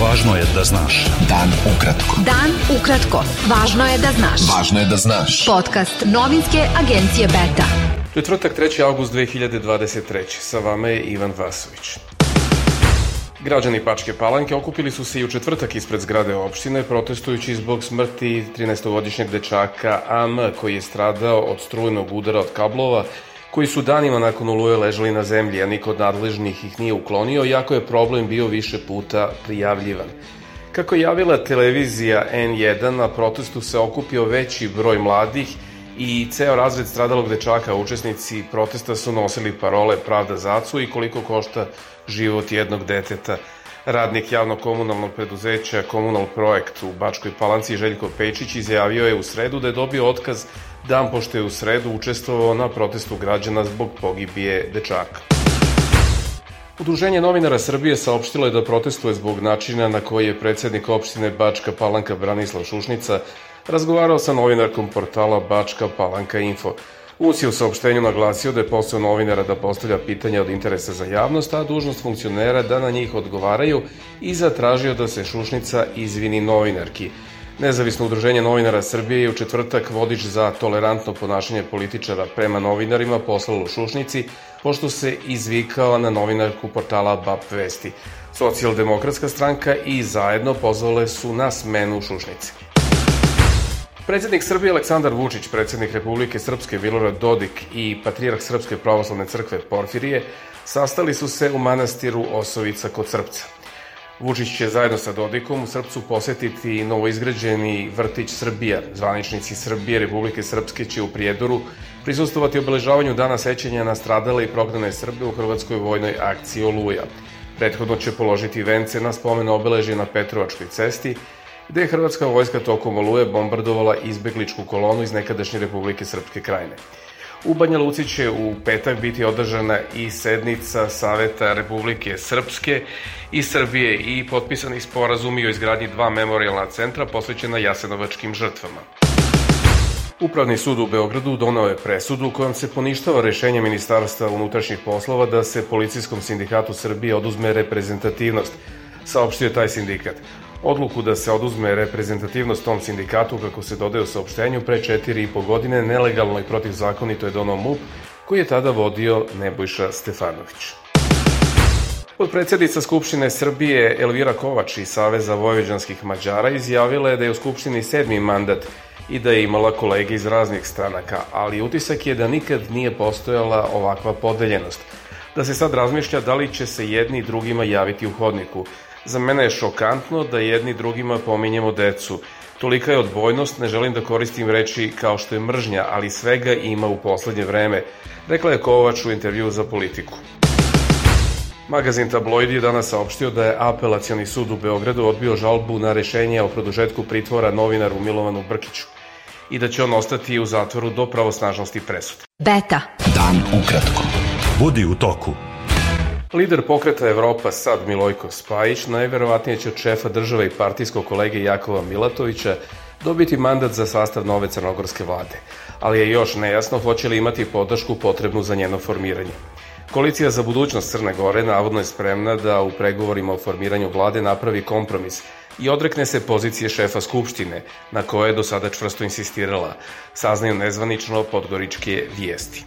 Važno je da znaš. Dan ukratko. Dan ukratko. Važno je da znaš. Važno je da znaš. Podcast novinske agencije Beta. Četvrtak 3. august 2023. Sa vama je Ivan Vasović. Građani Pačke Palanke okupili su se i u četvrtak ispred zgrade opštine protestujući zbog smrti 13-godišnjeg dečaka AM koji je stradao od strujnog udara od kablova koji su danima nakon oluje ležali na zemlji, a niko od nadležnih ih nije uklonio, jako je problem bio više puta prijavljivan. Kako je javila televizija N1, na protestu se okupio veći broj mladih i ceo razred stradalog dečaka, učesnici protesta su nosili parole Pravda zacu i koliko košta život jednog deteta. Radnik javnog komunalnog preduzeća Komunal Projekt u Bačkoj Palanci Željko Pečić izjavio je u sredu da je dobio otkaz dan pošto je u sredu učestvovao na protestu građana zbog pogibije dečaka. Udruženje novinara Srbije saopštilo je da protestuje zbog načina na koji je predsednik opštine Bačka Palanka Branislav Šušnica razgovarao sa novinarkom portala Bačka Palanka Info. US je u saopštenju naglasio da je posao novinara da postavlja pitanja od interesa za javnost, a dužnost funkcionera da na njih odgovaraju i zatražio da se Šušnica izvini novinarki. Nezavisno udruženje novinara Srbije je u četvrtak vodič za tolerantno ponašanje političara prema novinarima poslalo Šušnici, pošto se izvikala na novinarku portala BAP Vesti. Socijaldemokratska stranka i zajedno pozvale su na smenu Šušnici. Predsednik Srbije Aleksandar Vučić, predsednik Republike Srpske Milorad Dodik i patrijarh Srpske pravoslavne crkve Porfirije sastali su se u manastiru Osovica kod Srpca. Vučić će zajedno sa Dodikom u Srpcu posetiti novoizgrađeni vrtić Srbija. Zvaničnici Srbije Republike Srpske će u Prijedoru prisustovati obeležavanju dana sećanja na stradale i prognane Srbe u Hrvatskoj vojnoj akciji Oluja. Prethodno će položiti vence na spomen obeležje na Petrovačkoj cesti, gde je Hrvatska vojska tokom Oluje bombardovala izbegličku kolonu iz nekadašnje Republike Srpske krajine. U Banja Luci će u petak biti održana i sednica Saveta Republike Srpske i Srbije i potpisani sporazumi o izgradnji dva memorialna centra posvećena jasenovačkim žrtvama. Upravni sud u Beogradu donao je presudu kojom se poništava rešenje Ministarstva unutrašnjih poslova da se Policijskom sindikatu Srbije oduzme reprezentativnost, saopštio je taj sindikat. Odluku da se oduzme reprezentativnost tom sindikatu, kako se dodaje u saopštenju, pre četiri i po godine nelegalno i protivzakonito je donao MUP, koji je tada vodio Nebojša Stefanović. Podpredsednica Skupštine Srbije Elvira Kovač iz Saveza Vojvođanskih Mađara izjavila je da je u Skupštini sedmi mandat i da je imala kolege iz raznih stranaka, ali utisak je da nikad nije postojala ovakva podeljenost. Da se sad razmišlja da li će se jedni drugima javiti u hodniku, Za mene je šokantno da jedni drugima pominjemo decu. Tolika je odbojnost, ne želim da koristim reči kao što je mržnja, ali svega ima u poslednje vreme, rekla je Kovač u intervju za politiku. Magazin Tabloidi je danas saopštio da je apelacioni sud u Beogradu odbio žalbu na rešenje o produžetku pritvora novinaru Milovanu Brkiću i da će on ostati u zatvoru do pravosnažnosti presude. Beta. Dan ukratko. Budi u toku. Lider pokreta Evropa sad Milojko Spajić najverovatnije će od šefa države i partijskog kolege Jakova Milatovića dobiti mandat za sastav nove crnogorske vlade, ali je još nejasno hoće li imati podršku potrebnu za njeno formiranje. Koalicija za budućnost Crne Gore navodno je spremna da u pregovorima o formiranju vlade napravi kompromis i odrekne se pozicije šefa Skupštine, na koje je do sada čvrsto insistirala, saznaju nezvanično podgoričke vijesti.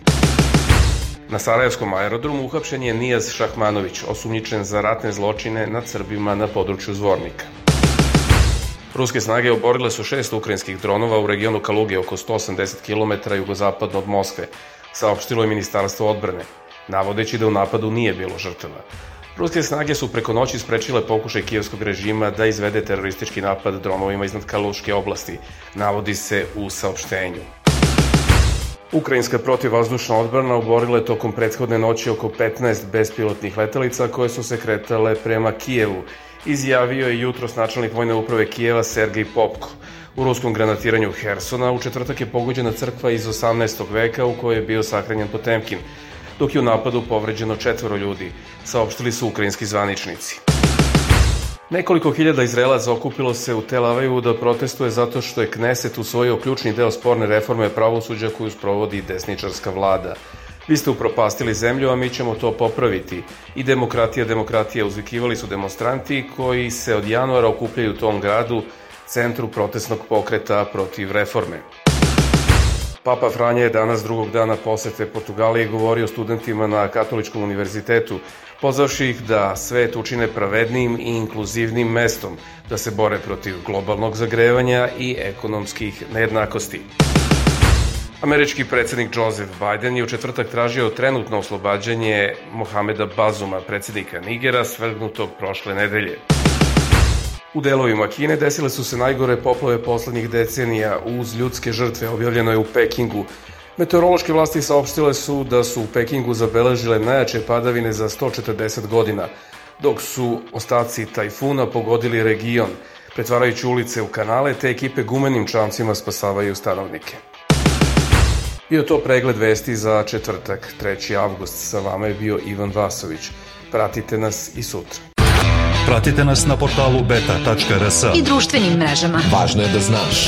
Na Sarajevskom aerodromu uhapšen je Nijaz Šahmanović, osumnjičen za ratne zločine nad Srbima na području Zvornika. Ruske snage oborile su šest ukrajinskih dronova u regionu Kaluge oko 180 km jugozapadno od Moskve, saopštilo je Ministarstvo odbrane, navodeći da u napadu nije bilo žrtava. Ruske snage su preko noći sprečile pokušaj kijevskog režima da izvede teroristički napad dronovima iznad Kaluške oblasti, navodi se u saopštenju. Ukrajinska protivvazdušna odbrana oborila je tokom prethodne noći oko 15 bespilotnih letelica koje su se kretale prema Kijevu, izjavio je jutros načelnik vojne uprave Kijeva Sergej Popko. U ruskom granatiranju Hersona u četvrtak je pogođena crkva iz 18. veka u kojoj je bio sahranjen Potemkin, dok je u napadu povređeno četvoro ljudi, saopštili su ukrajinski zvaničnici. Nekoliko hiljada Izraelaca okupilo se u Tel Avivu da protestuje zato što je Kneset usvojio ključni deo sporne reforme pravosuđa koju sprovodi desničarska vlada. Vi ste upropastili zemlju, a mi ćemo to popraviti. I demokratija, demokratija, uzvikivali su demonstranti koji se od januara okupljaju u tom gradu, centru protestnog pokreta protiv reforme. Papa Franja je danas drugog dana posete Portugalije govorio studentima na Katoličkom univerzitetu, pozavši ih da svet učine pravednim i inkluzivnim mestom, da se bore protiv globalnog zagrevanja i ekonomskih nejednakosti. Američki predsednik Joseph Biden je u četvrtak tražio trenutno oslobađanje Mohameda Bazuma, predsednika Nigera, svrgnutog prošle nedelje. U delovima Kine desile su se najgore poplave poslednjih decenija uz ljudske žrtve, objavljeno je u Pekingu. Meteorološke vlasti saopštile su da su u Pekingu zabeležile najjače padavine za 140 godina, dok su ostaci tajfuna pogodili region, pretvarajući ulice u kanale, te ekipe gumenim čamcima spasavaju stanovnike. Bio to pregled vesti za četvrtak, 3. avgust. Sa vama je bio Ivan Vasović. Pratite nas i sutra. Pratite nas na portalu beta.rs I društvenim mrežama. Važno je da znaš.